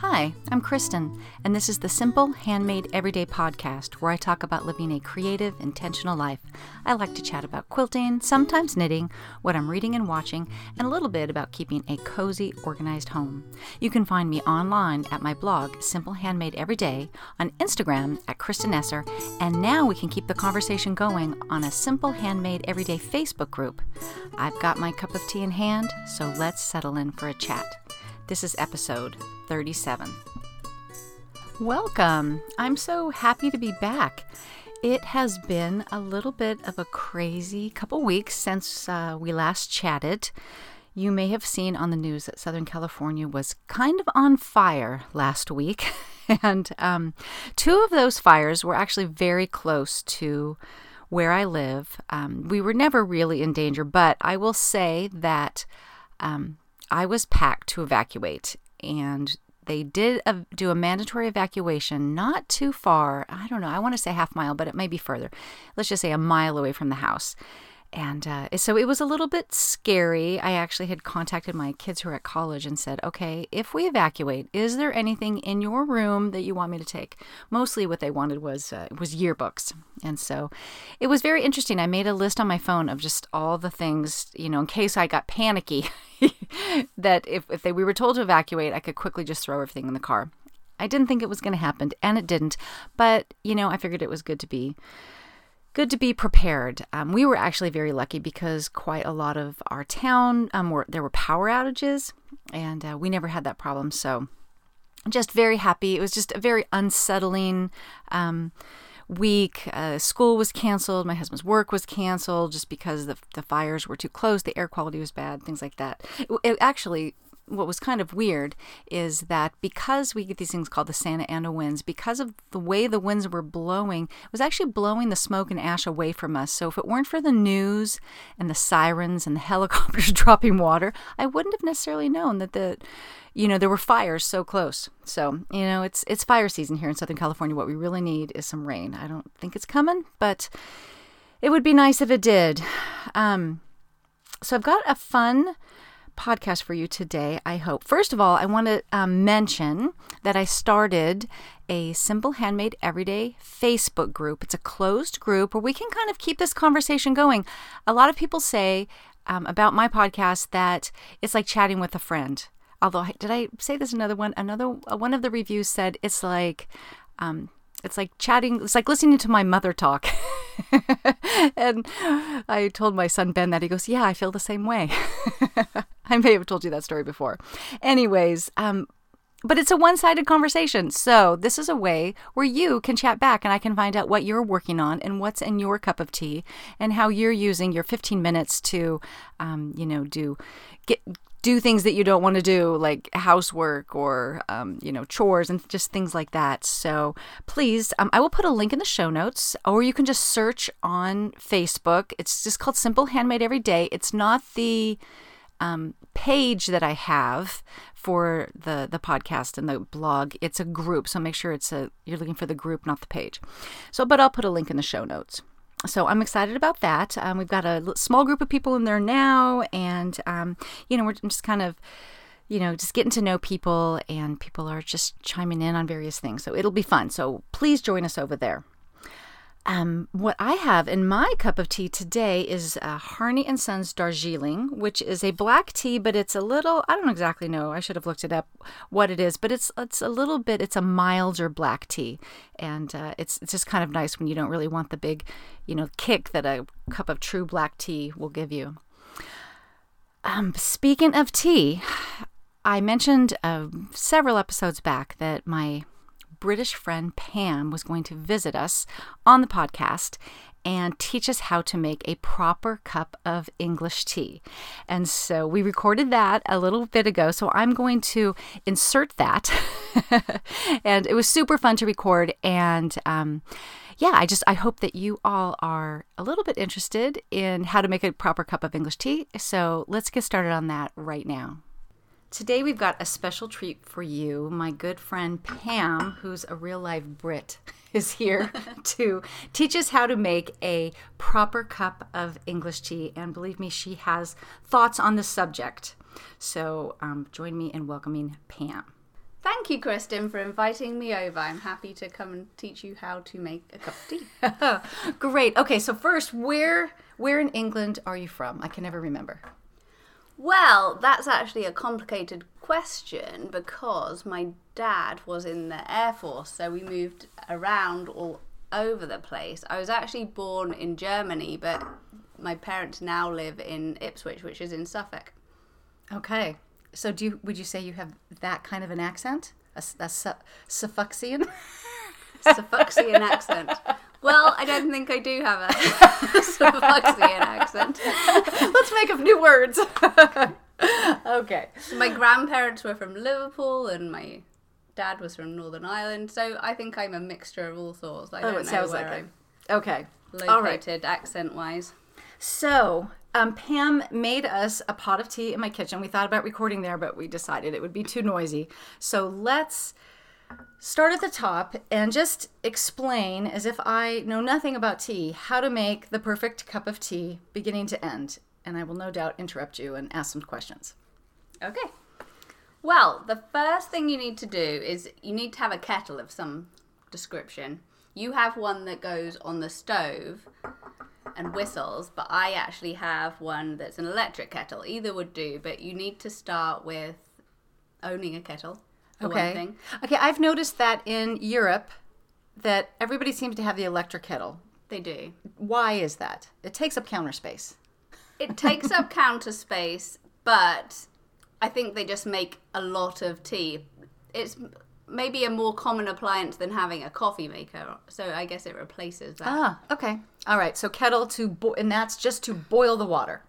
Hi, I'm Kristen, and this is the Simple Handmade Everyday podcast where I talk about living a creative, intentional life. I like to chat about quilting, sometimes knitting, what I'm reading and watching, and a little bit about keeping a cozy, organized home. You can find me online at my blog, Simple Handmade Everyday, on Instagram at Kristen Esser, and now we can keep the conversation going on a Simple Handmade Everyday Facebook group. I've got my cup of tea in hand, so let's settle in for a chat. This is episode 37. Welcome! I'm so happy to be back. It has been a little bit of a crazy couple weeks since uh, we last chatted. You may have seen on the news that Southern California was kind of on fire last week, and um, two of those fires were actually very close to where I live. Um, we were never really in danger, but I will say that um, I was packed to evacuate, and they did a, do a mandatory evacuation not too far. I don't know. I want to say half mile, but it may be further. Let's just say a mile away from the house. And uh, so it was a little bit scary. I actually had contacted my kids who are at college and said, okay, if we evacuate, is there anything in your room that you want me to take? Mostly what they wanted was, uh, was yearbooks. And so it was very interesting. I made a list on my phone of just all the things, you know, in case I got panicky, that if, if they, we were told to evacuate, I could quickly just throw everything in the car. I didn't think it was going to happen, and it didn't. But, you know, I figured it was good to be good to be prepared. Um, we were actually very lucky because quite a lot of our town um, were there were power outages, and uh, we never had that problem. So, just very happy. It was just a very unsettling. Um, week. Uh, school was canceled. My husband's work was canceled just because the, the fires were too close. The air quality was bad, things like that. It, it actually what was kind of weird is that because we get these things called the Santa Ana winds, because of the way the winds were blowing, it was actually blowing the smoke and ash away from us. So if it weren't for the news and the sirens and the helicopters dropping water, I wouldn't have necessarily known that the you know there were fires so close. So, you know, it's it's fire season here in Southern California. What we really need is some rain. I don't think it's coming, but it would be nice if it did. Um, so I've got a fun podcast for you today, I hope. First of all, I want to um, mention that I started a Simple Handmade Everyday Facebook group. It's a closed group where we can kind of keep this conversation going. A lot of people say um, about my podcast that it's like chatting with a friend. Although, did I say this another one? Another uh, one of the reviews said it's like, um, it's like chatting. It's like listening to my mother talk. and I told my son Ben that he goes, "Yeah, I feel the same way." I may have told you that story before. Anyways, um, but it's a one sided conversation. So, this is a way where you can chat back and I can find out what you're working on and what's in your cup of tea and how you're using your 15 minutes to, um, you know, do get. Do things that you don't want to do, like housework or, um, you know, chores and just things like that. So please, um, I will put a link in the show notes, or you can just search on Facebook. It's just called Simple Handmade Every Day. It's not the um, page that I have for the the podcast and the blog. It's a group, so make sure it's a you're looking for the group, not the page. So, but I'll put a link in the show notes. So I'm excited about that. Um, we've got a small group of people in there now, and um, you know we're just kind of you know, just getting to know people, and people are just chiming in on various things. So it'll be fun. So please join us over there. Um, what I have in my cup of tea today is uh, Harney and Sons Darjeeling, which is a black tea, but it's a little, I don't exactly know, I should have looked it up what it is, but it's it's a little bit, it's a milder black tea. And uh, it's, it's just kind of nice when you don't really want the big, you know, kick that a cup of true black tea will give you. Um, speaking of tea, I mentioned uh, several episodes back that my British friend Pam was going to visit us on the podcast and teach us how to make a proper cup of English tea. And so we recorded that a little bit ago. So I'm going to insert that. and it was super fun to record. And um, yeah, I just I hope that you all are a little bit interested in how to make a proper cup of English tea. So let's get started on that right now. Today we've got a special treat for you. My good friend Pam, who's a real life Brit, is here to teach us how to make a proper cup of English tea. And believe me, she has thoughts on the subject. So um, join me in welcoming Pam. Thank Thank you, Kristen, for inviting me over. I'm happy to come and teach you how to make a cup of tea. Great. Okay, so first, where where in England are you from? I can never remember. Well, that's actually a complicated question because my dad was in the Air Force, so we moved around all over the place. I was actually born in Germany, but my parents now live in Ipswich, which is in Suffolk. Okay. So do you would you say you have that kind of an accent? a su- Suffolkian? Suffolkian accent. Well, I don't think I do have a Suffolkian accent. Let's make up new words. okay. My grandparents were from Liverpool and my dad was from Northern Ireland, so I think I'm a mixture of all sorts. I Oh, don't it know sounds where like it. I'm Okay. All right. located accent wise. So, um, Pam made us a pot of tea in my kitchen. We thought about recording there, but we decided it would be too noisy. So, let's start at the top and just explain, as if I know nothing about tea, how to make the perfect cup of tea beginning to end. And I will no doubt interrupt you and ask some questions. Okay. Well, the first thing you need to do is you need to have a kettle of some description. You have one that goes on the stove and whistles, but I actually have one that's an electric kettle. Either would do, but you need to start with owning a kettle. Okay. Okay, I've noticed that in Europe that everybody seems to have the electric kettle. They do. Why is that? It takes up counter space. It takes up counter space, but I think they just make a lot of tea. It's maybe a more common appliance than having a coffee maker, so I guess it replaces that. Ah, okay. All right. So kettle to bo- and that's just to boil the water.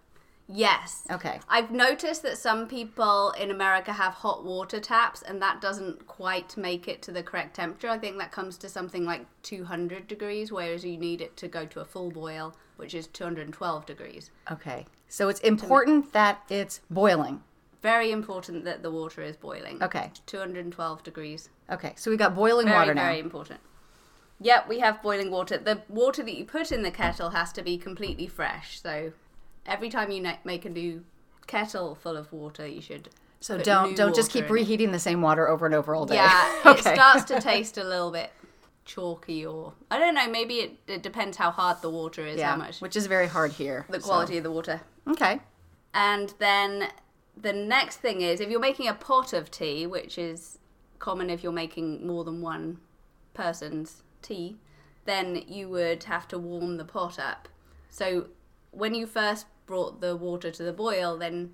Yes. Okay. I've noticed that some people in America have hot water taps, and that doesn't quite make it to the correct temperature. I think that comes to something like 200 degrees, whereas you need it to go to a full boil, which is 212 degrees. Okay. So it's important that it's boiling. Very important that the water is boiling. Okay. 212 degrees. Okay. So we got boiling Very, water now. very important. Yep, we have boiling water. The water that you put in the kettle has to be completely fresh. So every time you make a new kettle full of water, you should. So don't don't just keep in it. reheating the same water over and over all day. Yeah, okay. it starts to taste a little bit chalky, or I don't know. Maybe it, it depends how hard the water is, yeah, how much which is very hard here. the so- quality of the water. Okay. And then the next thing is if you're making a pot of tea, which is common if you're making more than one person's tea, then you would have to warm the pot up. So when you first brought the water to the boil, then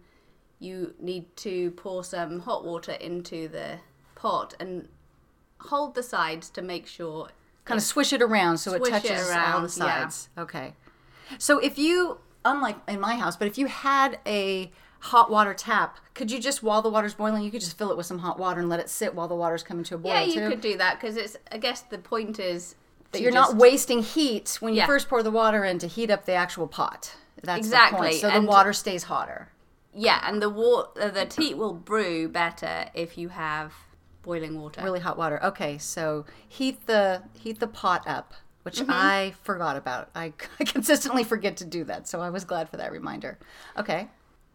you need to pour some hot water into the pot and hold the sides to make sure Kind of swish it around so it Swish it touches all the around, yeah. sides. Okay. So if you, unlike in my house, but if you had a hot water tap, could you just while the water's boiling, you could just fill it with some hot water and let it sit while the water's coming to a boil yeah, you too? could do that because it's. I guess the point is that you're just- not wasting heat when you Yeah. first pour the water in to heat up the actual pot. That's Exactly, The point. So and- the water stays hotter. Yeah, and the water, the tea will brew better if you have boiling water. Really hot water. Okay, so heat the heat the pot up, which Mm-hmm. I forgot about. I, I consistently forget to do that, so I was glad for that reminder. Okay.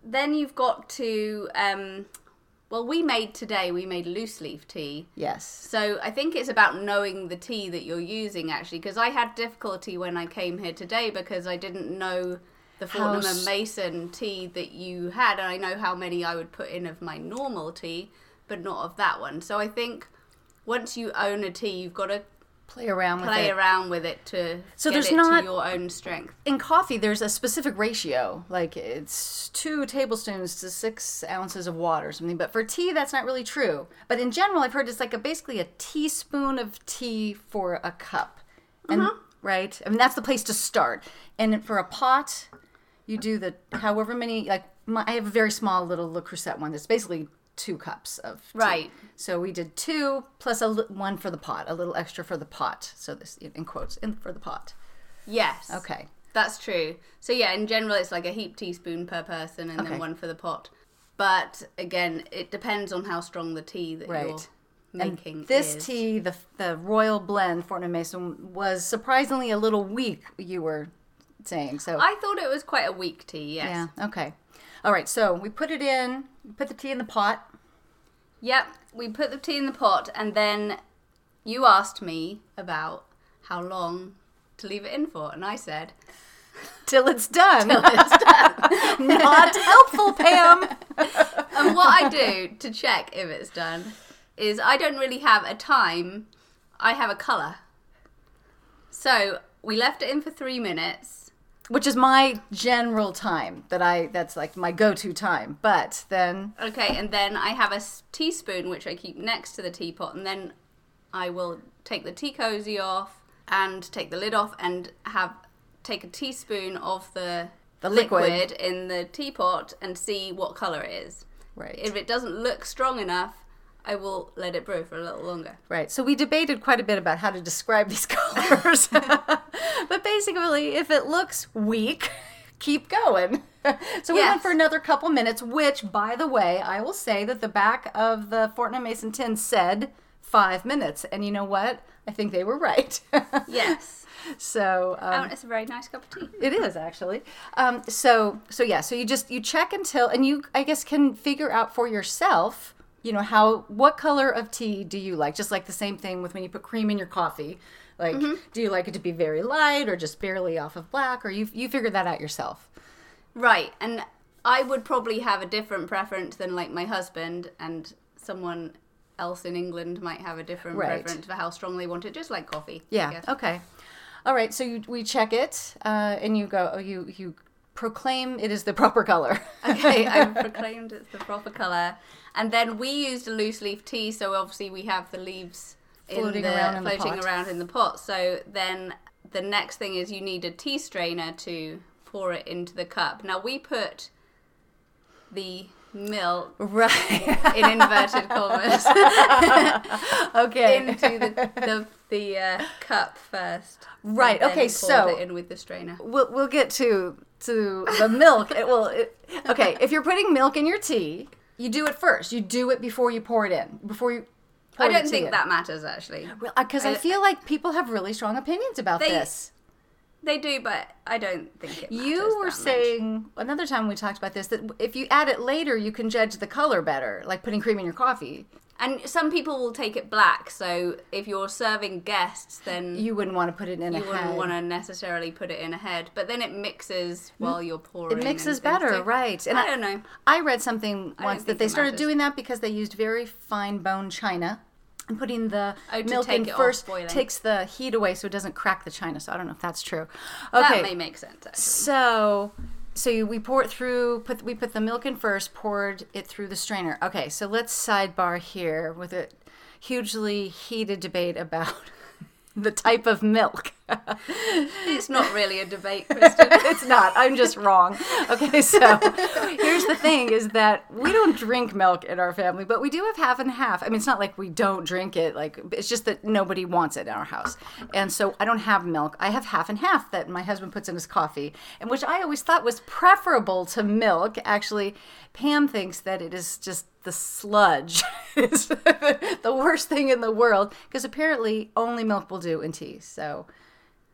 Then you've got to. Um, well, we made today. We made loose leaf tea. Yes. So I think it's about knowing the tea that you're using actually, because I had difficulty when I came here today because I didn't know the Fortnum and Mason tea that you had, and I know how many I would put in of my normal tea, but not of that one. So I think once you own a tea, you've got to Play around with play it. around with it to So get there's it not- to your own strength. In coffee, there's a specific ratio, like it's two tablespoons to six ounces of water or something. But for tea, that's not really true. But in general, I've heard it's like a basically a teaspoon of tea for a cup, and uh-huh. right. I mean that's the place to start. And for a pot, you do the however many. Like my, I have a very small little Le Creuset one that's basically two cups of tea. Right. So we did two plus a one for the pot, a little extra for the pot. So this in quotes in for the pot. Yes. Okay. That's true. So yeah, in general, it's like a heaped teaspoon per person, and Okay. then one for the pot. But again, it depends on how strong the tea that Right. you're And making this is. tea, the the Royal Blend Fortnum Mason, was surprisingly a little weak. You were saying so. I thought it was quite a weak tea. Yes. yeah. Okay. All right. So we put it in. Put the tea in the pot. Yep, we put the tea in the pot, and then you asked me about how long to leave it in for, and I said Till it's done. Not helpful, Pam. and what I do to check if it's done is I don't really have a time, I have a colour. So we left it in for three minutes. Which is my general time that I, that's like my go to time. But then, Okay, and then I have a teaspoon which I keep next to the teapot, and then I will take the tea cozy off and take the lid off and have take a teaspoon of the The liquid. in the teapot and see what color it is. right. If it doesn't look strong enough, I will let it brew for a little longer. Right. So we debated quite a bit about how to describe these colors. but basically, if it looks weak, keep going. so we went for another couple minutes, which, by the way, I will say that the back of the Fortnum Mason tin said five minutes. And you know what? I think they were right. Yes. so. Um, oh, it's a very nice cup of tea. it is actually. Um, so so yeah. So you just you check until and you I guess can figure out for yourself. You know how what color of tea do you like? Just like the same thing with when you put cream in your coffee. Like, do you like it to be very light or just barely off of black? Or you you figure that out yourself. Right, and I would probably have a different preference than like my husband and someone else in England might have a different Right. preference for how strong they want it, just like coffee. Yeah. Okay. All right. So you, we check it, uh, and you go. Oh, you you proclaim it is the proper color. Okay, I've proclaimed it's the proper colour. And then we used a loose leaf tea, so obviously we have the leaves in Floating the, around in the floating pot. around in the pot. So then the next thing is you need a tea strainer to pour it into the cup. Now we put the milk right. in inverted commas okay. into the the, the uh, cup first. Right, okay, so- it in with the strainer. we'll we'll get to to the milk. It will. It, okay, if you're putting milk in your tea, you do it first. You do it before you pour it in. Before you. Pour I don't think in. that matters actually. because I, I- feel like people have really strong opinions about They- this. They do, but I don't think it. Matters You were that much. saying another time we talked about this that if you add it later, you can judge the color better, like putting cream in your coffee. And some people will take it black. So if you're serving guests, then you, wouldn't want to put it in a head you wouldn't head. want to necessarily put it in a head. But then it mixes mm. while you're pouring. It mixes better, So right? I don't know. I read something once that they started matters. doing that because they used very fine bone china and putting the Oh, milk in first takes the heat away so it doesn't crack the china. So I don't know if that's true. Okay. That may make sense. Actually. so so we pour it through. Put we put the milk in first. Poured it through the strainer. Okay, so let's sidebar here with a hugely heated debate about the type of milk. It's not really a debate, Kristen. it's not. I'm just wrong. Okay, so here's the thing is that we don't drink milk in our family, but we do have half and half. I mean, it's not like we don't drink it. Like it's just that nobody wants it in our house. And so I don't have milk. I have half and half that my husband puts in his coffee, and which I always thought was preferable to milk. Actually, Pam thinks that it is just the sludge is the worst thing in the world because apparently only milk will do in tea. So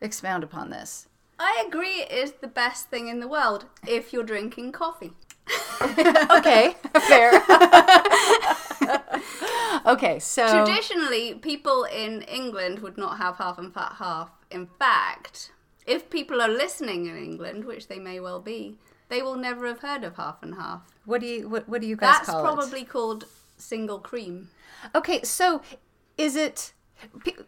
expound upon this. I agree. It is the best thing in the world if you're drinking coffee. okay, fair. okay, so Traditionally, people in England would not have half and fat half. In fact, if people are listening in England, which they may well be, they will never have heard of half and half. what do you what, what do you guys That's call probably called single cream. Okay, so is it?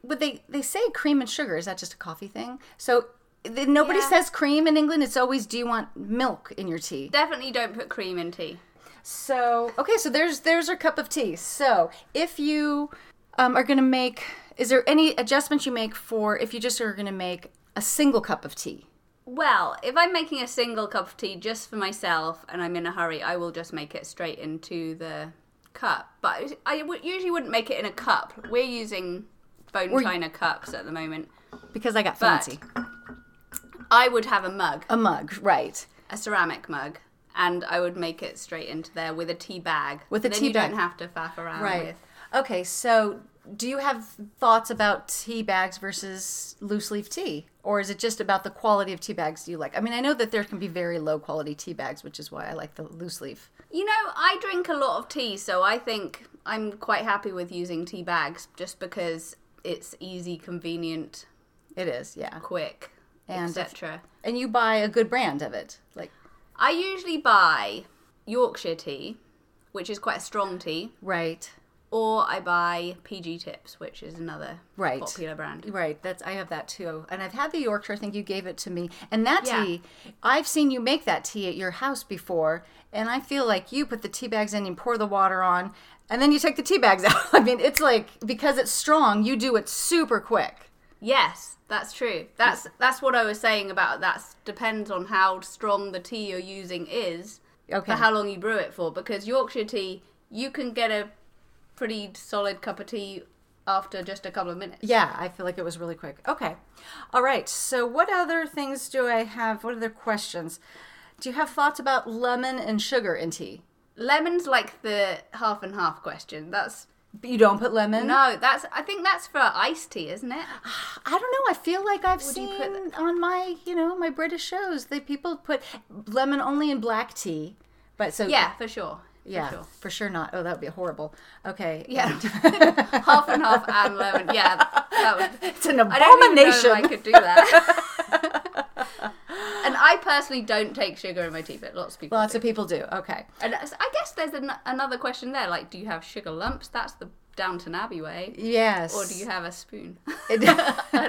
Would they they say cream and sugar? Is that just a coffee thing? So nobody Yeah. says cream in England. It's always do you want milk in your tea? Definitely don't put cream in tea. So okay, so there's there's our cup of tea. So if you um, are going to make, is there any adjustments you make for if you just are going to make a single cup of tea? Well, if I'm making a single cup of tea just for myself and I'm in a hurry, I will just make it straight into the cup. But I w- usually wouldn't make it in a cup. We're using bone Or- china cups at the moment. Because I got But- fancy. I would have a mug, A mug, right? a ceramic mug, and I would make it straight into there with a tea bag. With a then tea you bag. don't have to faff around Right. with. Okay, so do you have thoughts about tea bags versus loose leaf tea? Or is it just about the quality of tea bags you like? I mean, I know that there can be very low quality tea bags, which is why I like the loose leaf. You know, I drink a lot of tea, so I think I'm quite happy with using tea bags just because it's easy, convenient, It is, yeah. quick, And etc. And you buy a good brand of it. Like, I usually buy Yorkshire tea, which is quite a strong tea, right. Or I buy PG Tips, which is another Right. popular brand. Right, that's I have that too, and I've had the Yorkshire. I think you gave it to me, and that Yeah. tea, I've seen you make that tea at your house before, and I feel like you put the tea bags in, and pour the water on, and then you take the tea bags out. I mean, it's like because it's strong, you do it super quick. Yes, that's true. That's that's what I was saying about that depends on how strong the tea you're using is Okay. for how long you brew it for because Yorkshire tea you can get a pretty solid cup of tea after just a couple of minutes. Yeah, I feel like it was really quick. Okay, all right. So, what other things do I have? What other questions? Do you have thoughts about lemon and sugar in tea? Lemon's like the half and half question. That's You don't put lemon. no, that's I think that's for iced tea, isn't it? I don't know. I feel like I've you seen on my, you know, my British shows that people put lemon only in black tea. But so Yeah, for sure. For yeah, sure. for sure not. Oh, that would be horrible. Okay, Yeah, half and half and lemon. Yeah, that would. it's an I don't even know if abomination. I could do that. and I personally don't take sugar in my tea, but lots of people. Lots do. of people do. Okay, And I guess there's an, another question there. Like, do you have sugar lumps? That's the Downton Abbey way. yes. Or do you have a spoon? It- don't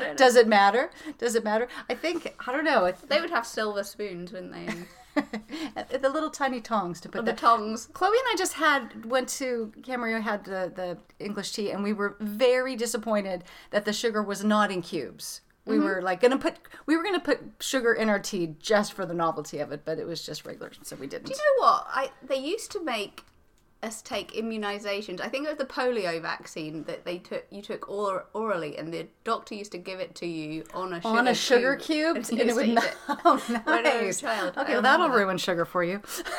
know. Does it matter? Does it matter? I think I don't know. They would have silver spoons, wouldn't they? The little tiny tongs to put the the tongs. Chloe and I just had went to Camarillo had the, the English tea and we were very disappointed that the sugar was not in cubes. We Mm-hmm. were like gonna put we were gonna put sugar in our tea just for the novelty of it, but it was just regular, so we didn't. Do you know what? I they used to make us take immunizations. I think it was the polio vaccine that they took. You took or, orally, and the doctor used to give it to you on a sugar on a sugar cube, cube, and, and it would not. Oh, When I was a nice. child, Okay, well, that'll ruin sugar for you.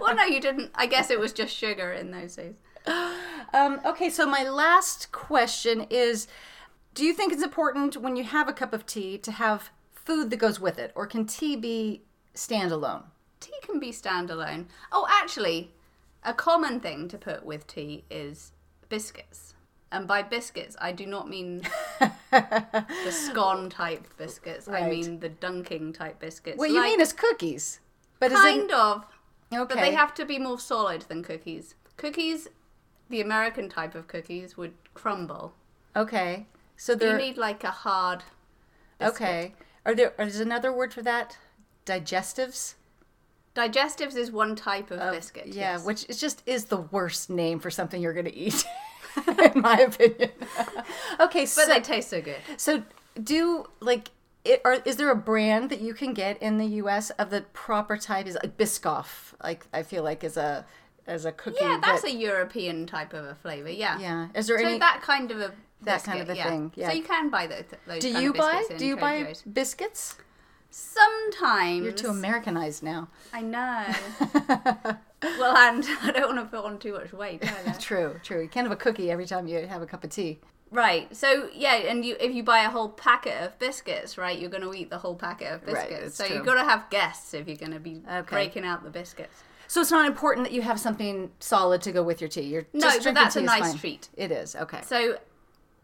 well, no, you didn't. I guess it was just sugar in those days. Um, okay, so my last question is Do you think it's important when you have a cup of tea to have food that goes with it, or can tea be standalone? Tea can be standalone. Oh, actually, a common thing to put with tea is biscuits. And by biscuits, I do not mean the scone type biscuits. I mean the dunking type biscuits. What you mean is cookies. But is kind of, okay? but they have to be more solid than cookies. Cookies, the American type of cookies, would crumble. okay. So You they're need like a hard. biscuit. okay. Are there is another word for that? Digestives? Digestives is one type of Of- biscuit. Yeah, yes. which is just is the worst name for something you're going to eat, in my opinion. okay, but so they taste so good. so do like. It, are, is there a brand that you can get in the U.S. of the proper type? Is like Biscoff? Like I feel like is a as a cookie. Yeah, that's that, a European type of a flavor. Yeah. yeah. Is there So any? that kind of a That kind of a thing, yeah. So you can buy those. those do you buy? Do you buy biscuits? Sometimes You're too Americanized now. I know. well, and I don't want to put on too much weight either. True, true. You can't have a cookie every time you have a cup of tea. right. So yeah, and you if you buy a whole packet of biscuits, right, you're going to eat the whole packet of biscuits. it's so true. you've got to have guests if you're going to be Okay. breaking out the biscuits. So it's not important that you have something solid to go with your tea. You're No, just but that's a nice fine. treat. It is okay. So,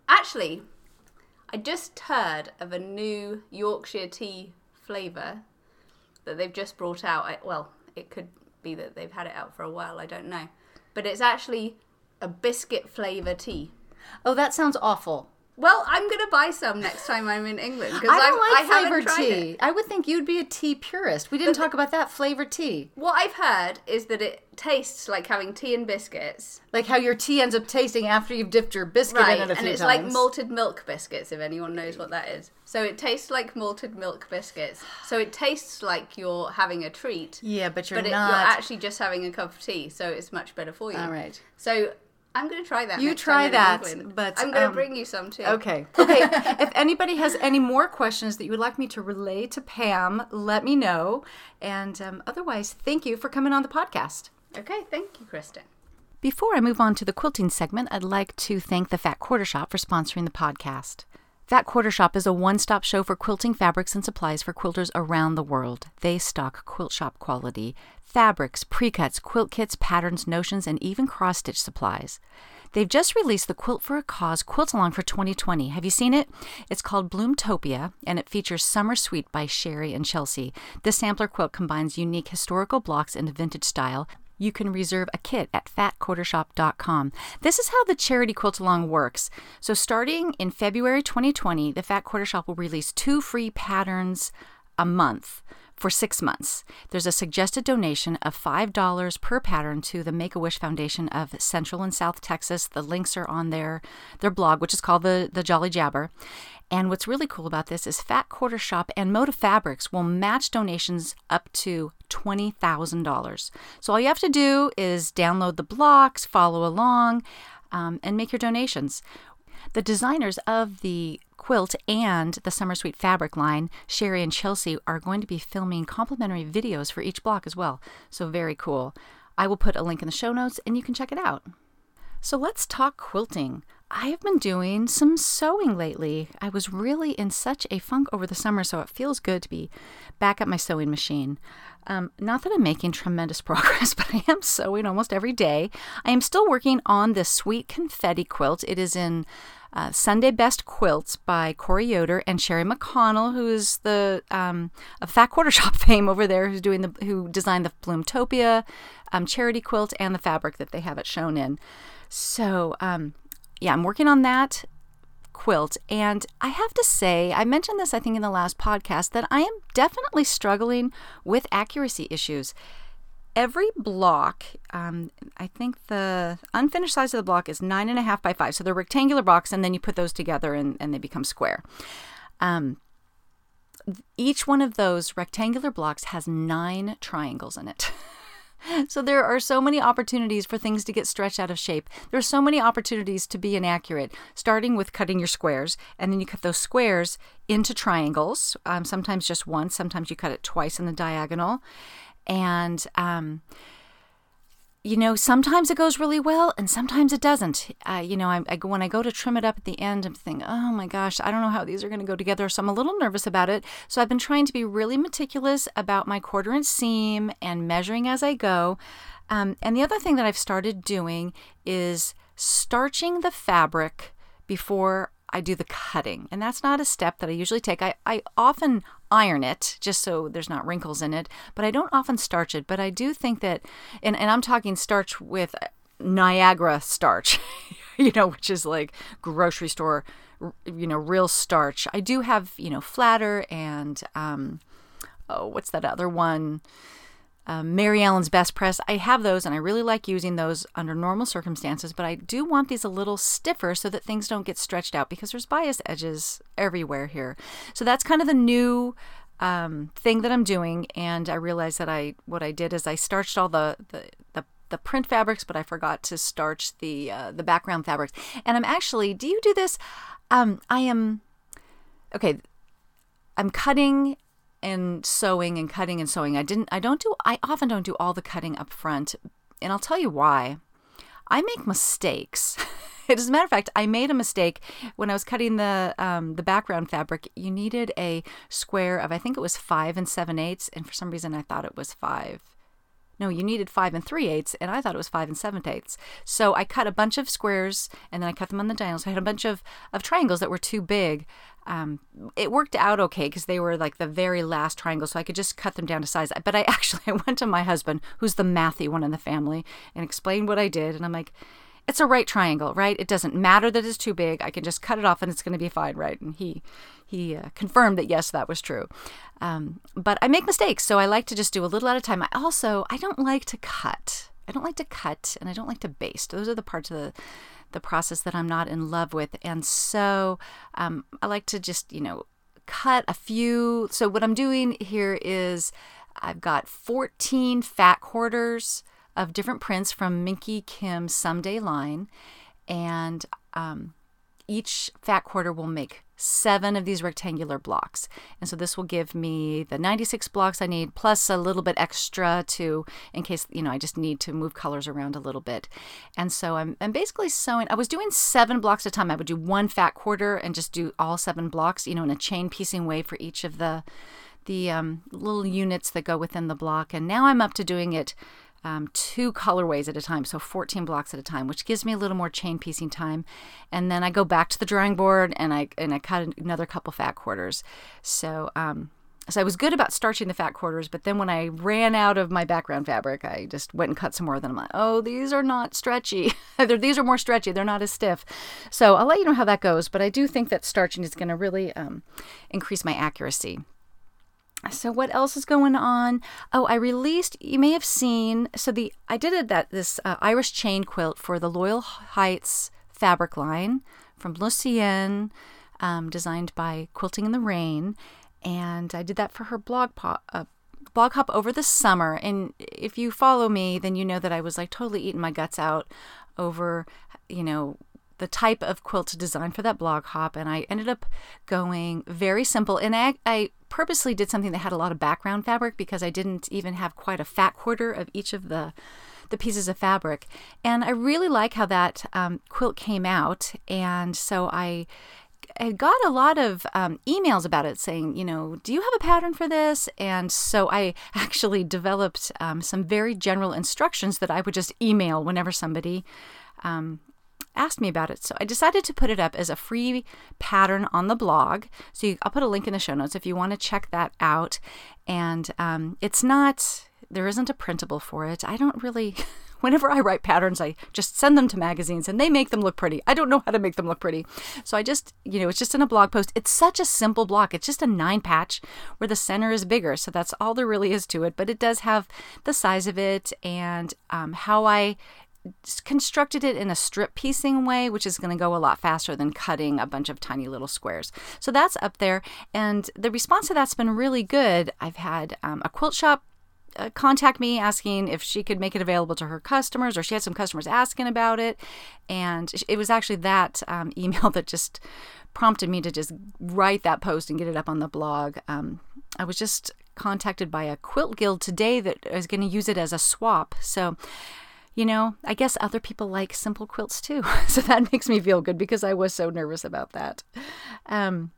actually, I just heard of a new Yorkshire tea flavour that they've just brought out. I- Well, it could be that they've had it out for a while, I don't know. But it's actually a biscuit flavour tea. Oh, that sounds awful. Well, I'm going to buy some next time I'm in England because I don't I like flavored tea. I would think you'd be a tea purist. We didn't talk about that flavored tea. What I've heard is that it tastes like having tea and biscuits. Like how your tea ends up tasting after you've dipped your biscuit Right, in it a and it's times. like malted milk biscuits, if anyone knows what that is. So it tastes like malted milk biscuits. So it tastes like you're having a treat, yeah, but you're but it, you're actually just having a cup of tea. So it's much better for you. All right. So I'm going to try that. You try that, but, I'm going to um, bring you some too. Okay. Okay. if anybody has any more questions that you would like me to relay to Pam, let me know. And um, otherwise, thank you for coming on the podcast. Okay. Thank you, Kristen. Before I move on to the quilting segment, I'd like to thank the Fat Quarter Shop for sponsoring the podcast. Fat Quarter Shop is a one stop show for quilting fabrics and supplies for quilters around the world. They stock quilt shop quality fabrics, pre-cuts, quilt kits, patterns, notions, and even cross-stitch supplies. They've just released the Quilt for a Cause Quilt Along for 2020. Have you seen it? It's called Bloomtopia, and it features Summer Sweet by Sherri and Chelsea. This sampler quilt combines unique historical blocks in a vintage style. You can reserve a kit at fatquartershop.com. This is how the charity quilt along works. So, starting in February 2020, the Fat Quarter Shop will release two free patterns a month for six months. There's a suggested donation of $5 per pattern to the Make a Wish Foundation of Central and South Texas. The links are on their, their blog, which is called the, the Jolly Jabber. And what's really cool about this is Fat Quarter Shop and Moda Fabrics will match donations up to $20,000. So all you have to do is download the blocks, follow along, um, and make your donations. The designers of the quilt and the Summer Sweet fabric line, Sherri and Chelsea, are going to be filming complimentary videos for each block as well. So, very cool. I will put a link in the show notes and you can check it out. So, let's talk quilting. I have been doing some sewing lately. I was really in such a funk over the summer, so it feels good to be back at my sewing machine. Um, not that I'm making tremendous progress, but I am sewing almost every day. I am still working on this sweet confetti quilt. It is in uh, Sunday Best Quilts by Corey Yoder and Sherri McConnell, who is the um, Fat Quarter Shop fame over there, who's doing the who designed the Bloomtopia um, charity quilt and the fabric that they have it shown in. So um, yeah, I'm working on that quilt. And I have to say, I mentioned this, I think, in the last podcast, that I am definitely struggling with accuracy issues every block, um, I think the unfinished size of the block is nine and a half by five. So they're rectangular blocks, and then you put those together and, and they become square. Um, each one of those rectangular blocks has nine triangles in it. so there are so many opportunities for things to get stretched out of shape. There are so many opportunities to be inaccurate, starting with cutting your squares, and then you cut those squares into triangles, um, sometimes just once, sometimes you cut it twice in the diagonal. And, um, you know, sometimes it goes really well and sometimes it doesn't. Uh, you know, I, I, when I go to trim it up at the end, I'm thinking, oh my gosh, I don't know how these are going to go together. So I'm a little nervous about it. So I've been trying to be really meticulous about my quarter inch seam and measuring as I go. Um, and the other thing that I've started doing is starching the fabric before I do the cutting. And that's not a step that I usually take. I, I often iron it just so there's not wrinkles in it, but I don't often starch it. But I do think that, and, and I'm talking starch with Niagara starch, you know, which is like grocery store, you know, real starch. I do have, you know, flatter and, um, oh, what's that other one? Um, Mary Ellen's Best Press. I have those and I really like using those under normal circumstances, but I do want these a little stiffer so that things don't get stretched out because there's bias edges everywhere here. So that's kind of the new um, thing that I'm doing. And I realized that I what I did is I starched all the, the, the the print fabrics, but I forgot to starch the uh, the background fabrics. And I'm actually, do you do this? Um, I am okay. I'm cutting and sewing and cutting and sewing. I didn't I don't do I often don't do all the cutting up front. And I'll tell you why. I make mistakes. As a matter of fact, I made a mistake when I was cutting the um, the background fabric. You needed a square of I think it was five and seven eighths, and for some reason I thought it was five no, you needed five and three eighths, and I thought it was five and seven eighths. So I cut a bunch of squares, and then I cut them on the diagonals. So I had a bunch of, of triangles that were too big. Um, it worked out okay because they were like the very last triangle, so I could just cut them down to size. But I actually I went to my husband, who's the mathy one in the family, and explained what I did, and I'm like, it's a right triangle, right? It doesn't matter that it's too big. I can just cut it off and it's going to be fine, right? And he he uh, confirmed that yes, that was true. Um, but I make mistakes, so I like to just do a little at a time. I also I don't like to cut. I don't like to cut, and I don't like to baste. Those are the parts of the the process that I'm not in love with, and so um, I like to just you know cut a few. So what I'm doing here is I've got 14 fat quarters of different prints from Minki Kim's Someday line. And um, each fat quarter will make seven of these rectangular blocks. And so this will give me the 96 blocks I need plus a little bit extra to in case you know I just need to move colors around a little bit. And so I'm I'm basically sewing I was doing 7 blocks at a time. I would do one fat quarter and just do all 7 blocks, you know, in a chain piecing way for each of the the um, little units that go within the block. And now I'm up to doing it um, two colorways at a time, so 14 blocks at a time, which gives me a little more chain piecing time. And then I go back to the drawing board and I and I cut another couple fat quarters. So um, so I was good about starching the fat quarters, but then when I ran out of my background fabric, I just went and cut some more. Then I'm like, oh, these are not stretchy. these are more stretchy. They're not as stiff. So I'll let you know how that goes. But I do think that starching is going to really um, increase my accuracy. So what else is going on? Oh, I released. You may have seen. So the I did it that this uh, Irish chain quilt for the Loyal Heights fabric line from Lucienne, um, designed by Quilting in the Rain and I did that for her blog pop. Uh, blog hop over the summer and if you follow me then you know that I was like totally eating my guts out over you know the type of quilt to design for that blog hop and I ended up going very simple and I, I purposely did something that had a lot of background fabric because I didn't even have quite a fat quarter of each of the the pieces of fabric and I really like how that um, quilt came out and so I I got a lot of um, emails about it saying, you know, do you have a pattern for this? And so I actually developed um, some very general instructions that I would just email whenever somebody um, asked me about it. So I decided to put it up as a free pattern on the blog. So you, I'll put a link in the show notes if you want to check that out. And um, it's not, there isn't a printable for it. I don't really. whenever I write patterns, I just send them to magazines and they make them look pretty. I don't know how to make them look pretty. So I just, you know, it's just in a blog post. It's such a simple block. It's just a nine patch where the center is bigger. So that's all there really is to it. But it does have the size of it and um, how I constructed it in a strip piecing way, which is going to go a lot faster than cutting a bunch of tiny little squares. So that's up there. And the response to that's been really good. I've had um, a quilt shop uh, contact me asking if she could make it available to her customers, or she had some customers asking about it. And it was actually that um, email that just prompted me to just write that post and get it up on the blog. Um, I was just contacted by a quilt guild today that is going to use it as a swap. So, you know, I guess other people like simple quilts too. so that makes me feel good because I was so nervous about that. Um,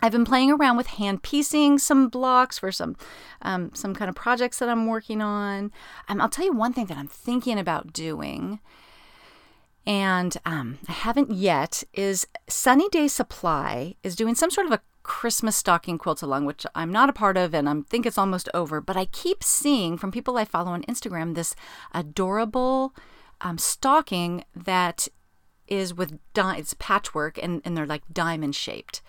I've been playing around with hand piecing some blocks for some um, some kind of projects that I'm working on. Um, I'll tell you one thing that I'm thinking about doing, and um, I haven't yet. Is Sunny Day Supply is doing some sort of a Christmas stocking quilt along, which I'm not a part of, and I think it's almost over. But I keep seeing from people I follow on Instagram this adorable um, stocking that is with di- it's patchwork and, and they're like diamond shaped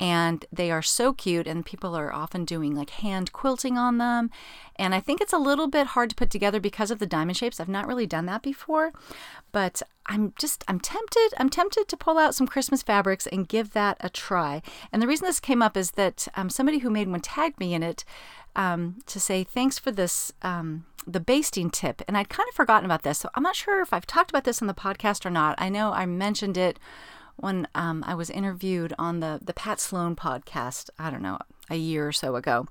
and they are so cute and people are often doing like hand quilting on them. And i think it's a little bit hard to put together because of the diamond shapes. I've not really done that before. But i'm just i'm tempted i'm tempted to pull out some christmas fabrics and give that a try. And the reason this came up is that um, somebody who made one tagged me in it um, to say thanks for this um, the basting tip. And i'd kind of forgotten about this. So i'm not sure if i've talked about this on the podcast or not. I know i mentioned it when um, I was interviewed on the the Pat Sloan podcast. I don't know a year or so ago,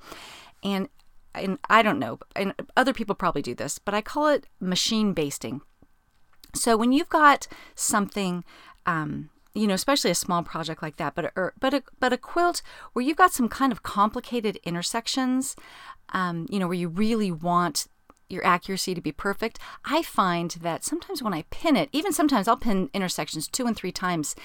and and I don't know, and other people probably do this, but I call it machine basting. So when you've got something. Um, you know, especially a small project like that, but er, but a, but a quilt where you've got some kind of complicated intersections, um, you know, where you really want your accuracy to be perfect, I find that sometimes when I pin it, even sometimes I'll pin intersections two and three times.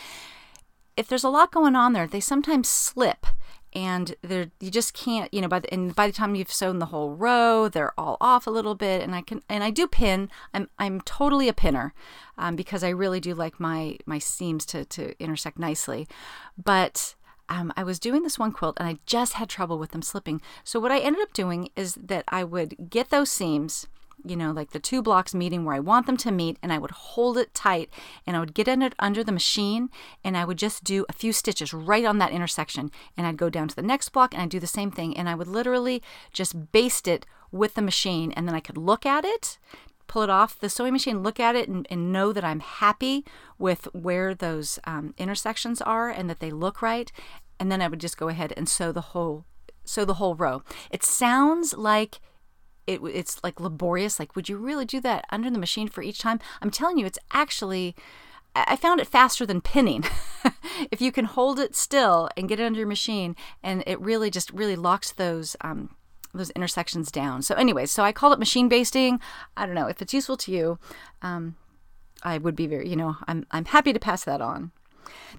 If there's a lot going on there, they sometimes slip and they're you just can't you know by the and by the time you've sewn the whole row they're all off a little bit and i can and i do pin i'm i'm totally a pinner um, because i really do like my my seams to to intersect nicely but um, I was doing this one quilt and I just had trouble with them slipping. So, what I ended up doing is that I would get those seams, you know, like the two blocks meeting where I want them to meet, and I would hold it tight and I would get it under the machine and I would just do a few stitches right on that intersection. And I'd go down to the next block and I'd do the same thing. And I would literally just baste it with the machine and then I could look at it pull it off the sewing machine, look at it, and, and know that I'm happy with where those um, intersections are and that they look right. And then I would just go ahead and sew the whole sew the whole row. It sounds like it, it's like laborious. Like, would you really do that under the machine for each time? I'm telling you, it's actually I found it faster than pinning. if you can hold it still and get it under your machine, and it really just really locks those um, those intersections down. So, anyways, so I call it machine basting. I don't know if it's useful to you. Um, I would be very, you know, I'm I'm happy to pass that on.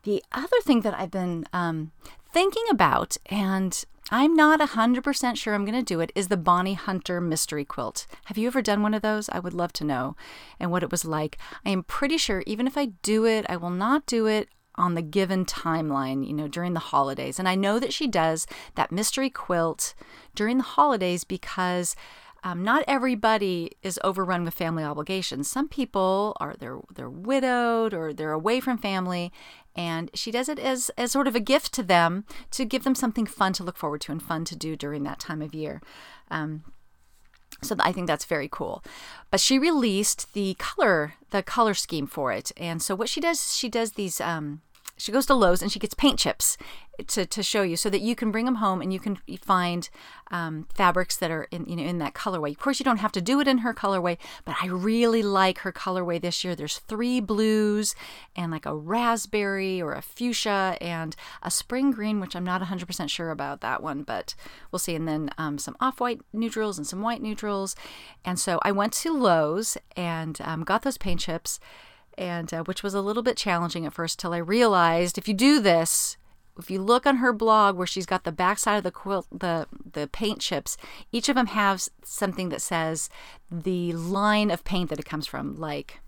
The other thing that I've been um, thinking about, and I'm not 100% sure I'm going to do it, is the Bonnie Hunter mystery quilt. Have you ever done one of those? I would love to know and what it was like. I am pretty sure even if I do it, I will not do it on the given timeline, you know, during the holidays. And I know that she does that mystery quilt during the holidays because um, not everybody is overrun with family obligations. Some people are they're they're widowed or they're away from family, and she does it as as sort of a gift to them to give them something fun to look forward to and fun to do during that time of year. Um, so I think that's very cool. But she released the color the color scheme for it, and so what she does, she does these um, she goes to Lowe's and she gets paint chips to, to show you so that you can bring them home and you can find um, fabrics that are in you know in that colorway. Of course, you don't have to do it in her colorway, but I really like her colorway this year. There's three blues and like a raspberry or a fuchsia and a spring green, which I'm not 100% sure about that one, but we'll see. And then um, some off-white neutrals and some white neutrals. And so I went to Lowe's and um, got those paint chips and uh, which was a little bit challenging at first till I realized if you do this, if you look on her blog where she's got the backside of the quilt, the the paint chips, each of them has something that says the line of paint that it comes from, like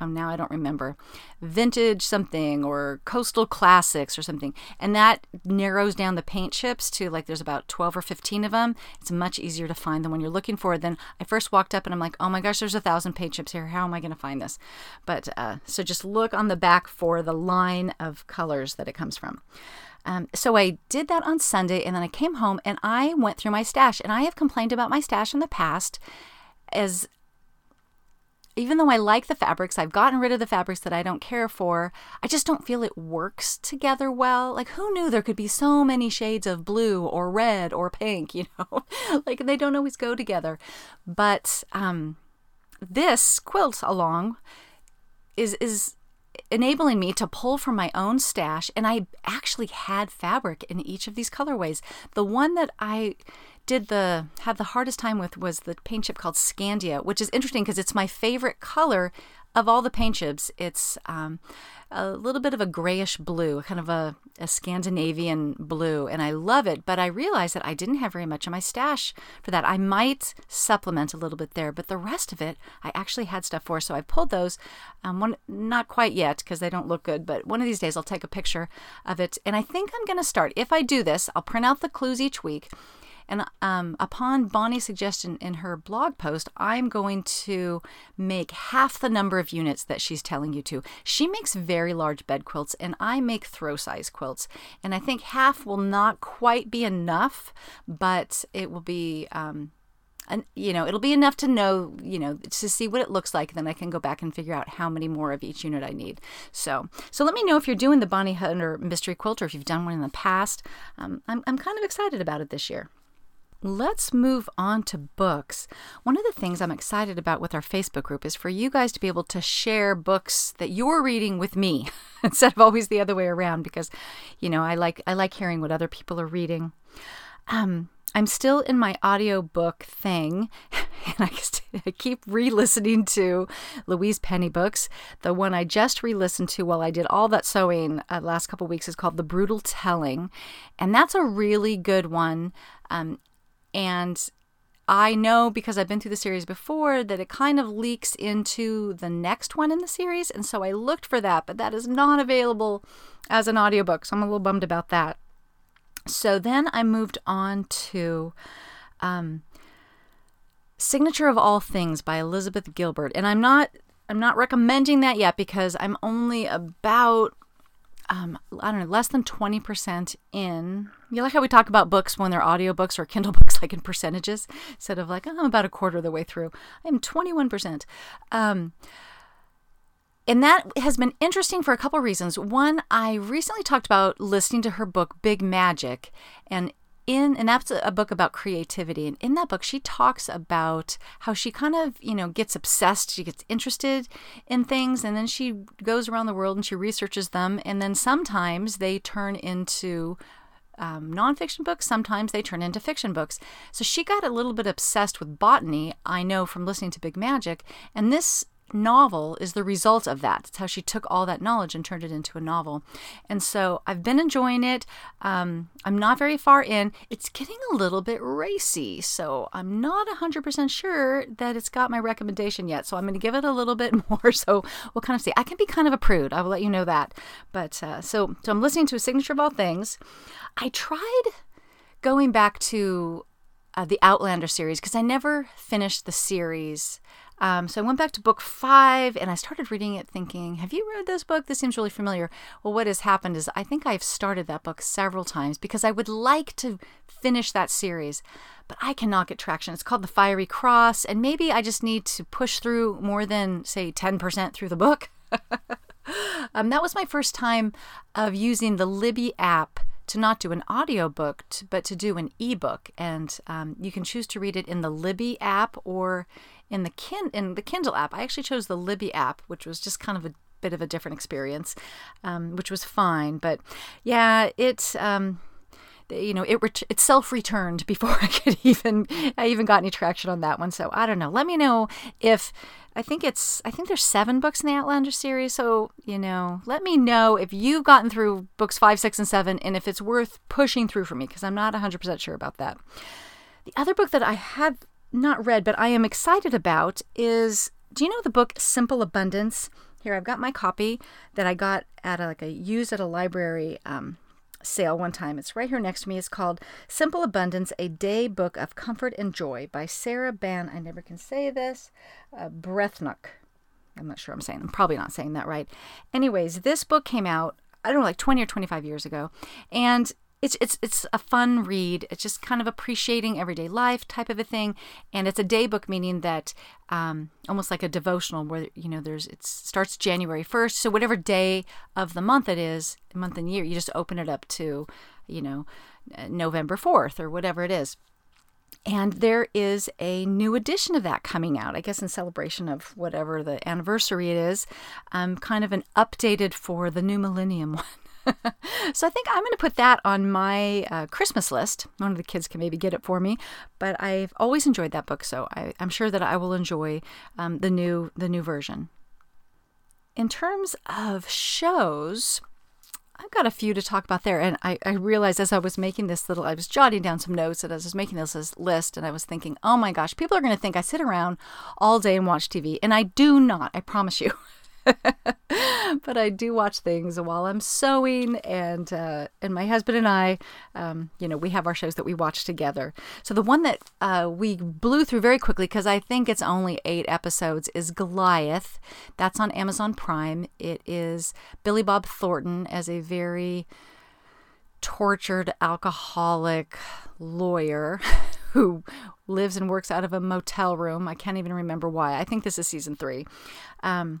um, now I don't remember, vintage something or coastal classics or something. And that narrows down the paint chips to like there's about 12 or 15 of them. It's much easier to find them when you're looking for. Then I first walked up and I'm like, oh my gosh, there's a thousand paint chips here. How am I going to find this? But uh, so just look on the back for the line of colors that it comes from. Um, so I did that on Sunday and then I came home and I went through my stash. And I have complained about my stash in the past as even though I like the fabrics, I've gotten rid of the fabrics that I don't care for. I just don't feel it works together well. Like, who knew there could be so many shades of blue or red or pink, you know? like, they don't always go together. But um, this quilt along is, is enabling me to pull from my own stash. And I actually had fabric in each of these colorways. The one that I did the have the hardest time with was the paint chip called Scandia, which is interesting because it's my favorite color of all the paint chips. It's um, a little bit of a grayish blue, kind of a, a, Scandinavian blue, and I love it. But I realized that I didn't have very much in my stash for that. I might supplement a little bit there, but the rest of it I actually had stuff for. So I pulled those. Um, one not quite yet because they don't look good, but one of these days I'll take a picture of it. And I think I'm going to start. If I do this, I'll print out the clues each week and um, upon Bonnie's suggestion in her blog post, I'm going to make half the number of units that she's telling you to. She makes very large bed quilts, and I make throw size quilts. And I think half will not quite be enough, but it will be. Um, and you know it'll be enough to know you know to see what it looks like then i can go back and figure out how many more of each unit i need so so let me know if you're doing the bonnie hunter mystery quilt or if you've done one in the past um, I'm, I'm kind of excited about it this year Let's move on to books. One of the things I'm excited about with our Facebook group is for you guys to be able to share books that you're reading with me instead of always the other way around because you know, I like I like hearing what other people are reading. Um I'm still in my audiobook thing, and I, I keep re listening to Louise Penny books. The one I just re listened to while I did all that sewing uh, last couple weeks is called The Brutal Telling, and that's a really good one. Um, and I know because I've been through the series before that it kind of leaks into the next one in the series. And so I looked for that, but that is not available as an audiobook. So I'm a little bummed about that. So then I moved on to um, Signature of All Things by Elizabeth Gilbert. And I'm not I'm not recommending that yet because I'm only about um, I don't know, less than 20% in. You like how we talk about books when they're audiobooks or Kindle books, like in percentages, instead of like, oh, I'm about a quarter of the way through. I am 21%. Um, and that has been interesting for a couple reasons. One, I recently talked about listening to her book, Big Magic, and in and that's a book about creativity. And in that book she talks about how she kind of you know gets obsessed she gets interested in things and then she goes around the world and she researches them. And then sometimes they turn into um, nonfiction books sometimes they turn into fiction books. So she got a little bit obsessed with botany i know from listening to big magic. And this novel is the result of that. It's how she took all that knowledge and turned it into a novel. And so I've been enjoying it. Um, I'm not very far in. It's getting a little bit racy, so I'm not 100% sure that it's got my recommendation yet. So I'm going to give it a little bit more. So we'll kind of see. I can be kind of a prude. I will let you know that. But uh, so so I'm listening to a signature of all things. I tried going back to uh, the Outlander series because I never finished the series. Um, so I went back to book five and I started reading it thinking, Have you read this book? This seems really familiar. Well, what has happened is I think I've started that book several times because I would like to finish that series, but I cannot get traction. It's called The Fiery Cross, and maybe I just need to push through more than, say, 10% through the book. um, that was my first time of using the Libby app to not do an audiobook, but to do an ebook. And um, you can choose to read it in the Libby app or in the kin in the Kindle app. I actually chose the Libby app, which was just kind of a bit of a different experience, um, which was fine. But yeah, it. Um, you know, it ret- it self returned before I could even I even got any traction on that one. So I don't know. Let me know if I think it's I think there's seven books in the Outlander series. So you know, let me know if you've gotten through books five, six, and seven, and if it's worth pushing through for me because I'm not 100 percent sure about that. The other book that I have not read, but I am excited about is do you know the book Simple Abundance? Here, I've got my copy that I got at a, like a used at a library um, sale one time. It's right here next to me. It's called Simple Abundance: A Day Book of Comfort and Joy by Sarah Ban. I never can say this. Uh. I'm not sure I'm saying. I'm probably not saying that right. Anyways, this book came out. I don't know, like 20 or 25 years ago, and it's it's it's a fun read. It's just kind of appreciating everyday life type of a thing, and it's a day book, meaning that um, almost like a devotional where you know there's it starts January first, so whatever day of the month it is, month and year, you just open it up to you know November fourth or whatever it is. And there is a new edition of that coming out, I guess, in celebration of whatever the anniversary it is. Um, kind of an updated for the new millennium one. so I think I'm going to put that on my uh, Christmas list. One of the kids can maybe get it for me, but I've always enjoyed that book, so I, am sure that I will enjoy um, the new the new version. In terms of shows, I've got a few to talk about there, and I, I realized as I was making this little, I was jotting down some notes, and as I was making this list, and I was thinking, oh my gosh, people are going to think I sit around all day and watch TV, and I do not. I promise you. but I do watch things while I'm sewing, and uh, and my husband and I, um, you know, we have our shows that we watch together. So the one that uh, we blew through very quickly because I think it's only eight episodes is Goliath. That's on Amazon Prime. It is Billy Bob Thornton as a very tortured alcoholic lawyer who lives and works out of a motel room. I can't even remember why. I think this is season three. Um,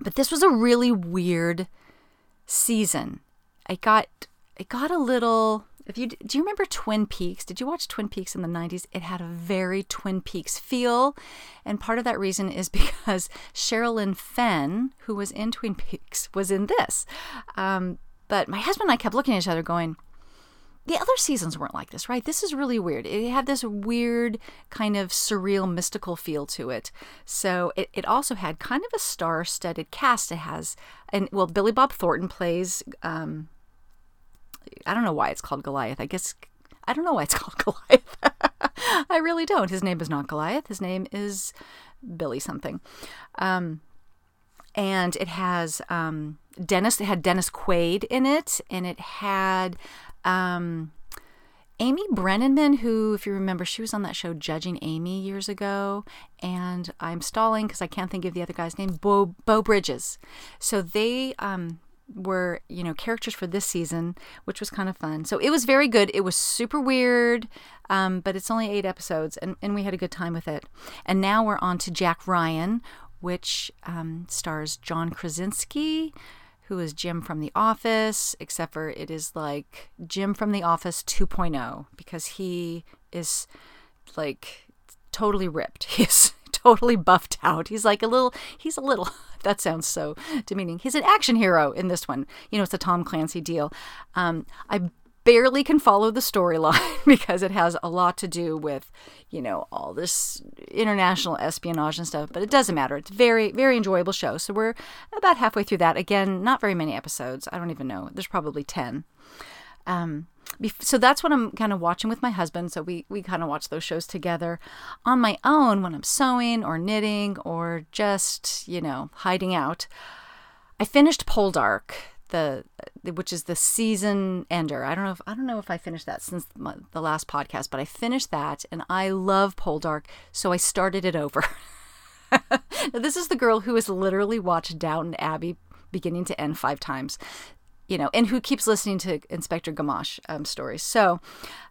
but this was a really weird season. I got it got a little if you do you remember Twin Peaks? Did you watch Twin Peaks in the 90s? It had a very Twin Peaks feel, and part of that reason is because Sherilyn Fenn, who was in Twin Peaks, was in this. Um, but my husband and I kept looking at each other, going, the other seasons weren't like this, right? This is really weird. It had this weird kind of surreal, mystical feel to it. So it, it also had kind of a star studded cast. It has, and well, Billy Bob Thornton plays, um, I don't know why it's called Goliath. I guess, I don't know why it's called Goliath. I really don't. His name is not Goliath. His name is Billy something. Um, and it has um, Dennis. It had Dennis Quaid in it, and it had um, Amy Brenneman, who, if you remember, she was on that show Judging Amy years ago, and I'm stalling because I can't think of the other guy's name, Bo, Beau Bridges. So they um, were, you know, characters for this season, which was kind of fun. So it was very good. It was super weird, um, but it's only eight episodes, and, and we had a good time with it. And now we're on to Jack Ryan, which um, stars John Krasinski who is Jim from The Office, except for it is like Jim from The Office 2.0 because he is like totally ripped. He's totally buffed out. He's like a little, he's a little, that sounds so demeaning. He's an action hero in this one. You know, it's a Tom Clancy deal. Um, I barely can follow the storyline because it has a lot to do with, you know, all this international espionage and stuff, but it doesn't matter. It's very, very enjoyable show. So we're about halfway through that. Again, not very many episodes. I don't even know. There's probably 10. Um, so that's what I'm kind of watching with my husband. So we, we kind of watch those shows together. On my own, when I'm sewing or knitting or just, you know, hiding out, I finished Poldark the which is the season ender. I don't know if I don't know if I finished that since my, the last podcast, but I finished that and I love Poldark, so I started it over. now, this is the girl who has literally watched Downton Abbey beginning to end five times, you know, and who keeps listening to Inspector Gamache um, stories. So,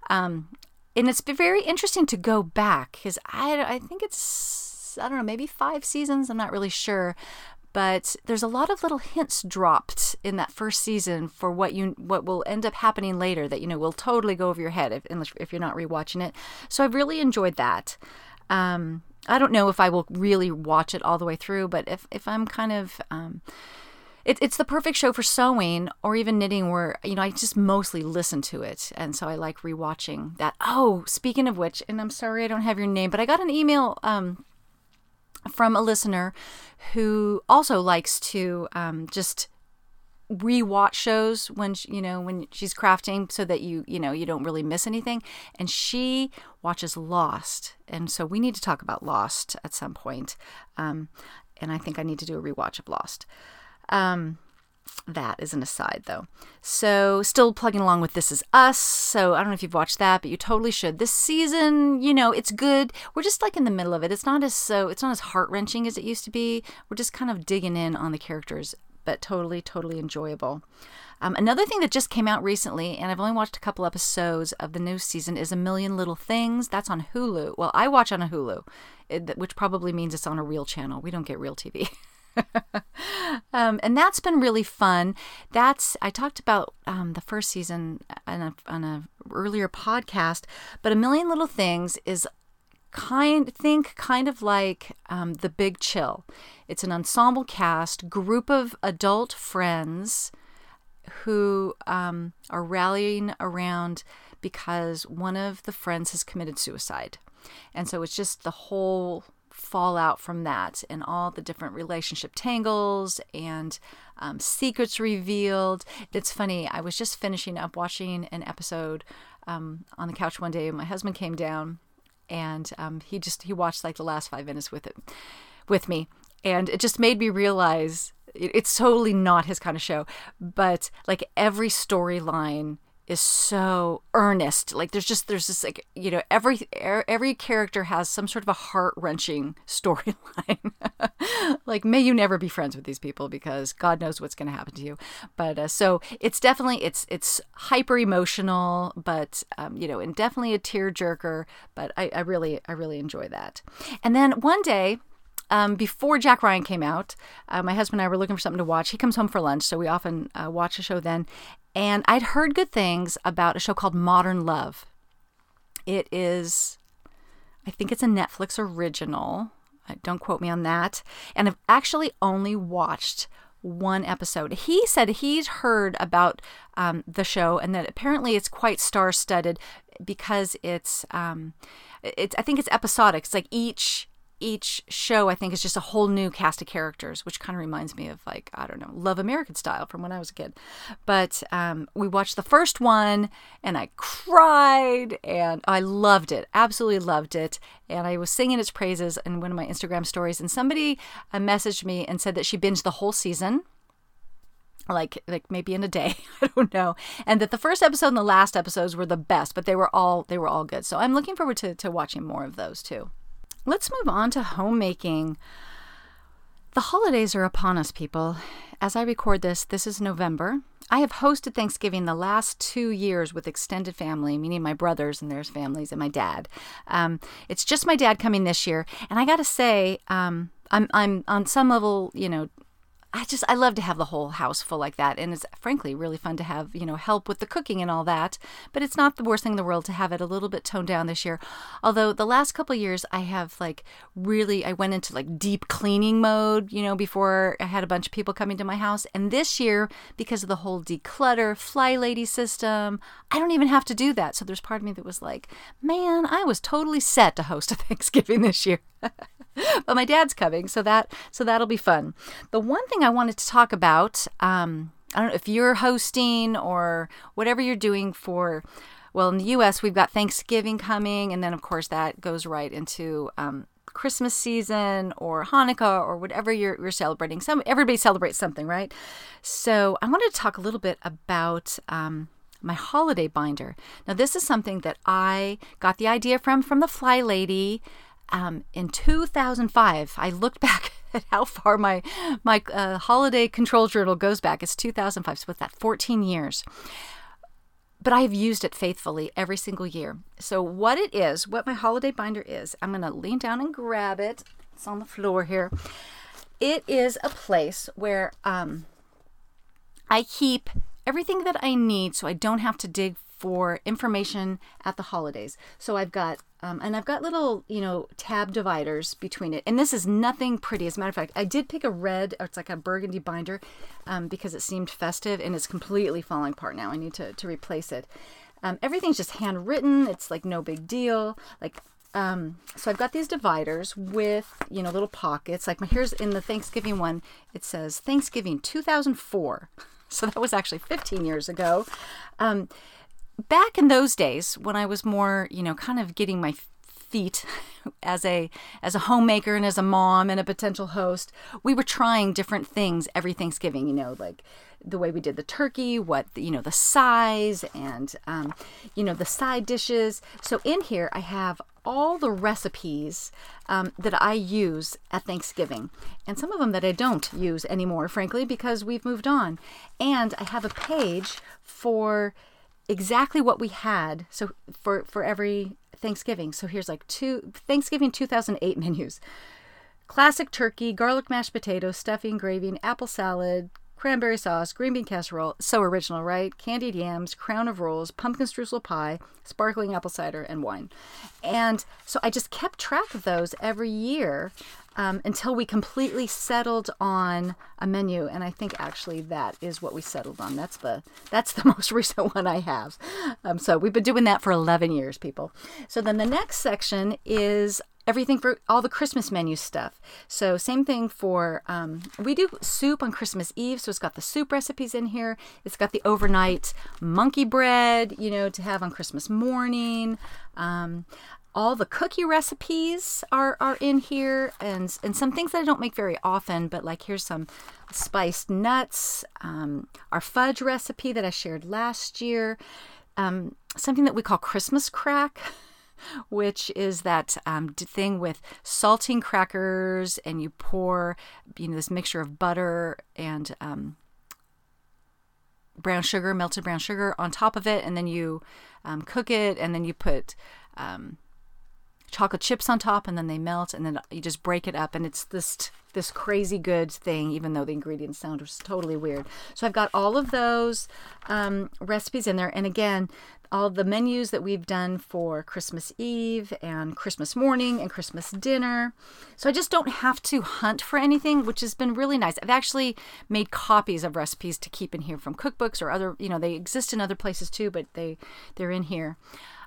um, and it's very interesting to go back because I I think it's I don't know maybe five seasons. I'm not really sure, but there's a lot of little hints dropped in that first season for what you what will end up happening later that you know will totally go over your head if if you're not rewatching it. So I've really enjoyed that. Um, I don't know if I will really watch it all the way through, but if if I'm kind of um, it, it's the perfect show for sewing or even knitting where you know i just mostly listen to it and so i like rewatching that oh speaking of which and i'm sorry i don't have your name but i got an email um, from a listener who also likes to um, just rewatch shows when she, you know when she's crafting so that you you know you don't really miss anything. And she watches lost. And so we need to talk about lost at some point. Um, and i think i need to do a rewatch of lost. Um, that is an aside, though. So, still plugging along with This Is Us. So, I don't know if you've watched that, but you totally should. This season, you know, it's good. We're just like in the middle of it. It's not as so, it's not as heart wrenching as it used to be. We're just kind of digging in on the characters, but totally, totally enjoyable. Um, another thing that just came out recently, and I've only watched a couple episodes of the new season, is A Million Little Things. That's on Hulu. Well, I watch on a Hulu, which probably means it's on a real channel. We don't get real TV. um, and that's been really fun. That's I talked about um, the first season on a, on a earlier podcast, but a million little things is kind think kind of like um, the Big Chill. It's an ensemble cast, group of adult friends who um, are rallying around because one of the friends has committed suicide. And so it's just the whole fallout from that and all the different relationship tangles and um, secrets revealed. It's funny, I was just finishing up watching an episode um, on the couch one day, and my husband came down and um, he just he watched like the last five minutes with it with me and it just made me realize it's totally not his kind of show but like every storyline is so earnest. Like there's just there's this like you know every every character has some sort of a heart-wrenching storyline. Like may you never be friends with these people because god knows what's going to happen to you. But uh, so it's definitely it's it's hyper emotional but um, you know and definitely a tear jerker but I, I really i really enjoy that. And then one day um, before Jack Ryan came out, uh, my husband and I were looking for something to watch. He comes home for lunch, so we often uh, watch a show then. And I'd heard good things about a show called Modern Love. It is, I think it's a Netflix original. Don't quote me on that. And I've actually only watched one episode. He said he'd heard about um, the show and that apparently it's quite star studded because it's, um, it's, I think it's episodic. It's like each each show I think is just a whole new cast of characters, which kind of reminds me of like I don't know Love American Style from when I was a kid. But um, we watched the first one and I cried and I loved it, absolutely loved it, and I was singing its praises in one of my Instagram stories. And somebody uh, messaged me and said that she binged the whole season like like maybe in a day i don't know and that the first episode and the last episodes were the best but they were all they were all good so i'm looking forward to, to watching more of those too Let's move on to homemaking. The holidays are upon us, people. As I record this, this is November. I have hosted Thanksgiving the last two years with extended family, meaning my brothers and their families and my dad. Um, it's just my dad coming this year, and I got to say, um, I'm I'm on some level, you know, I just I love to have the whole house full like that, and it's frankly really fun to have you know help with the cooking and all that. But it's not the worst thing in the world to have it a little bit toned down this year. Although the last couple years I have like really I went into like deep cleaning mode, you know, before I had a bunch of people coming to my house, and this year because of the whole declutter fly lady system, I don't even have to do that. So there's part of me that was like, man, I was totally set to host a Thanksgiving this year. but my dad's coming, so that so that'll be fun. The one thing I wanted to talk about, um, I don't know if you're hosting or whatever you're doing for. Well, in the U.S., we've got Thanksgiving coming, and then of course that goes right into um, Christmas season or Hanukkah or whatever you're, you're, celebrating. Some everybody celebrates something, right? So I wanted to talk a little bit about um, my holiday binder. Now, this is something that I got the idea from from the Fly Lady um, in 2005. I looked back at how far my my uh, holiday control journal goes back. It's 2005, so what's that? 14 years. But I have used it faithfully every single year. So what it is, what my holiday binder is, I'm going to lean down and grab it. It's on the floor here. It is a place where um, I keep everything that I need so I don't have to dig for information at the holidays. So I've got, um, and I've got little, you know, tab dividers between it. And this is nothing pretty. As a matter of fact, I did pick a red, it's like a burgundy binder um, because it seemed festive and it's completely falling apart now. I need to, to replace it. Um, everything's just handwritten. It's like no big deal. Like um, so I've got these dividers with you know little pockets. Like my here's in the Thanksgiving one, it says Thanksgiving 2004. So that was actually 15 years ago. Um, back in those days when I was more, you know, kind of getting my feet as a as a homemaker and as a mom and a potential host, we were trying different things every Thanksgiving. You know, like the way we did the turkey, what you know, the size, and um, you know, the side dishes. So in here, I have all the recipes um, that I use at Thanksgiving, and some of them that I don't use anymore, frankly, because we've moved on. And I have a page for exactly what we had. So for for every Thanksgiving. So here's like two Thanksgiving 2008 menus. Classic turkey, garlic mashed potatoes, stuffing, gravy, apple salad, cranberry sauce, green bean casserole. So original, right? Candied yams, crown of rolls, pumpkin streusel pie, sparkling apple cider, and wine. And so I just kept track of those every year um, until we completely settled on a menu. And I think actually that is what we settled on. That's the that's the most recent one I have. Um, so we've been doing that for 11 years, people. So then the next section is everything for all the Christmas menu stuff. So same thing for um, we do soup on Christmas Eve, so it's got the soup recipes in here. It's got the overnight monkey bread, you know, to have on Christmas morning. Um, all the cookie recipes are, are in here and and some things that I don't make very often, but like here's some spiced nuts, um, our fudge recipe that I shared last year, um, something that we call Christmas crack. Which is that um, thing with salting crackers, and you pour, you know, this mixture of butter and um, brown sugar, melted brown sugar, on top of it, and then you um, cook it, and then you put um, chocolate chips on top and then they melt and then you just break it up and it's this this crazy good thing even though the ingredients sound totally weird. So i've got all of those um, recipes in there and again all the menus that we've done for christmas eve and christmas morning and christmas dinner. So i just don't have to hunt for anything which has been really nice. I've actually made copies of recipes to keep in here from cookbooks or other you know they exist in other places too but they they're in here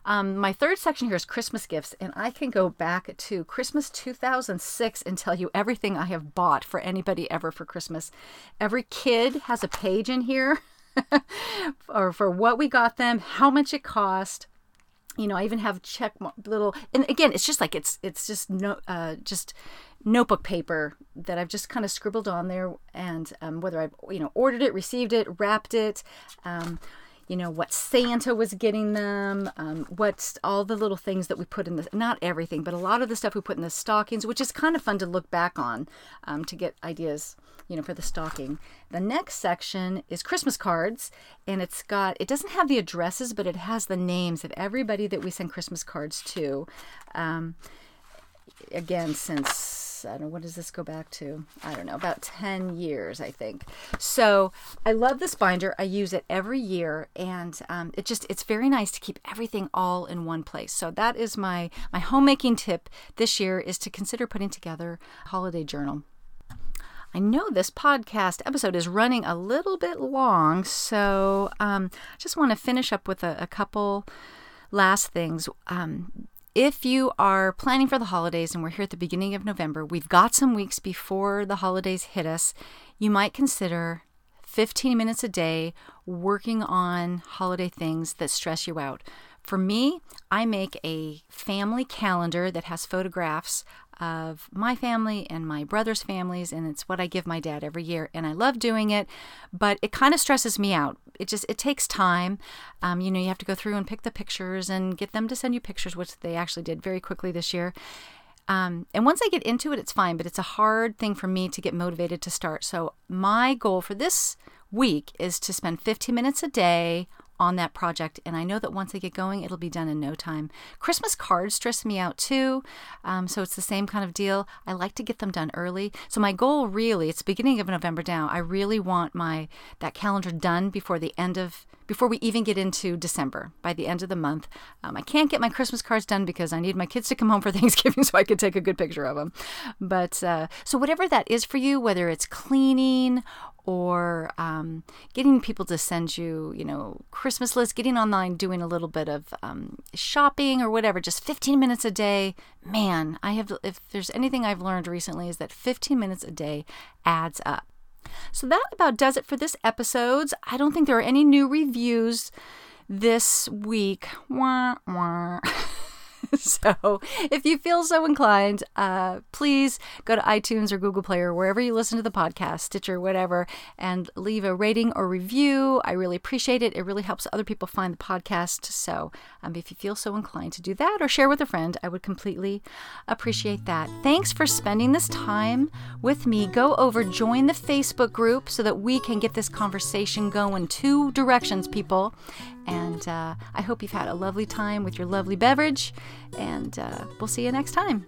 um, my third section here is Christmas gifts, and I can go back to Christmas 2006 and tell you everything I have bought for anybody ever for Christmas. Every kid has a page in here, or for what we got them, how much it cost. You know, I even have check little, and again, it's just like it's it's just no, uh, just notebook paper that I've just kind of scribbled on there, and um, whether I've you know ordered it, received it, wrapped it. Um, you know what Santa was getting them, um, what's all the little things that we put in the not everything, but a lot of the stuff we put in the stockings, which is kind of fun to look back on um, to get ideas, you know, for the stocking. The next section is Christmas cards, and it's got it doesn't have the addresses, but it has the names of everybody that we send Christmas cards to. Um, again, since I don't what does this go back to? I don't know, about 10 years, I think. So I love this binder. I use it every year, and um, it just, it's very nice to keep everything all in one place. So that is my, my homemaking tip this year is to consider putting together a holiday journal. I know this podcast episode is running a little bit long, so um, I just want to finish up with a, a couple last things. Um, if you are planning for the holidays and we're here at the beginning of November, we've got some weeks before the holidays hit us, you might consider 15 minutes a day working on holiday things that stress you out. For me, I make a family calendar that has photographs of my family and my brother's families, and it's what I give my dad every year. And I love doing it, but it kind of stresses me out. It just it takes time. Um, you know, you have to go through and pick the pictures and get them to send you pictures, which they actually did very quickly this year. Um, and once I get into it, it's fine, but it's a hard thing for me to get motivated to start. So, my goal for this week is to spend 15 minutes a day on that project. And I know that once I get going, it'll be done in no time. Christmas cards stress me out too. Um, so it's the same kind of deal. I like to get them done early. So my goal really, it's beginning of November now. I really want my that calendar done before the end of before we even get into December, by the end of the month. Um, I can't get my Christmas cards done because I need my kids to come home for Thanksgiving so I can take a good picture of them. But uh, so, whatever that is for you, whether it's cleaning or um, getting people to send you, you know, Christmas lists, getting online, doing a little bit of um, shopping or whatever, just 15 minutes a day. Man, I have, if there's anything I've learned recently, is that 15 minutes a day adds up. So that about does it for this episode. I don't think there are any new reviews this week. Wah, wah. so if you feel so inclined, uh, please go to iTunes or Google Play or wherever you listen to the podcast, Stitcher, whatever, and leave a rating or review. I really appreciate it. It really helps other people find the podcast. So um, if you feel so inclined to do that or share with a friend, I would completely appreciate that. Thanks for spending this time with me. Go over, join the Facebook group so that we can get this conversation going two directions, people. And uh, I hope you've had a lovely time with your lovely beverage, and uh, we'll see you next time.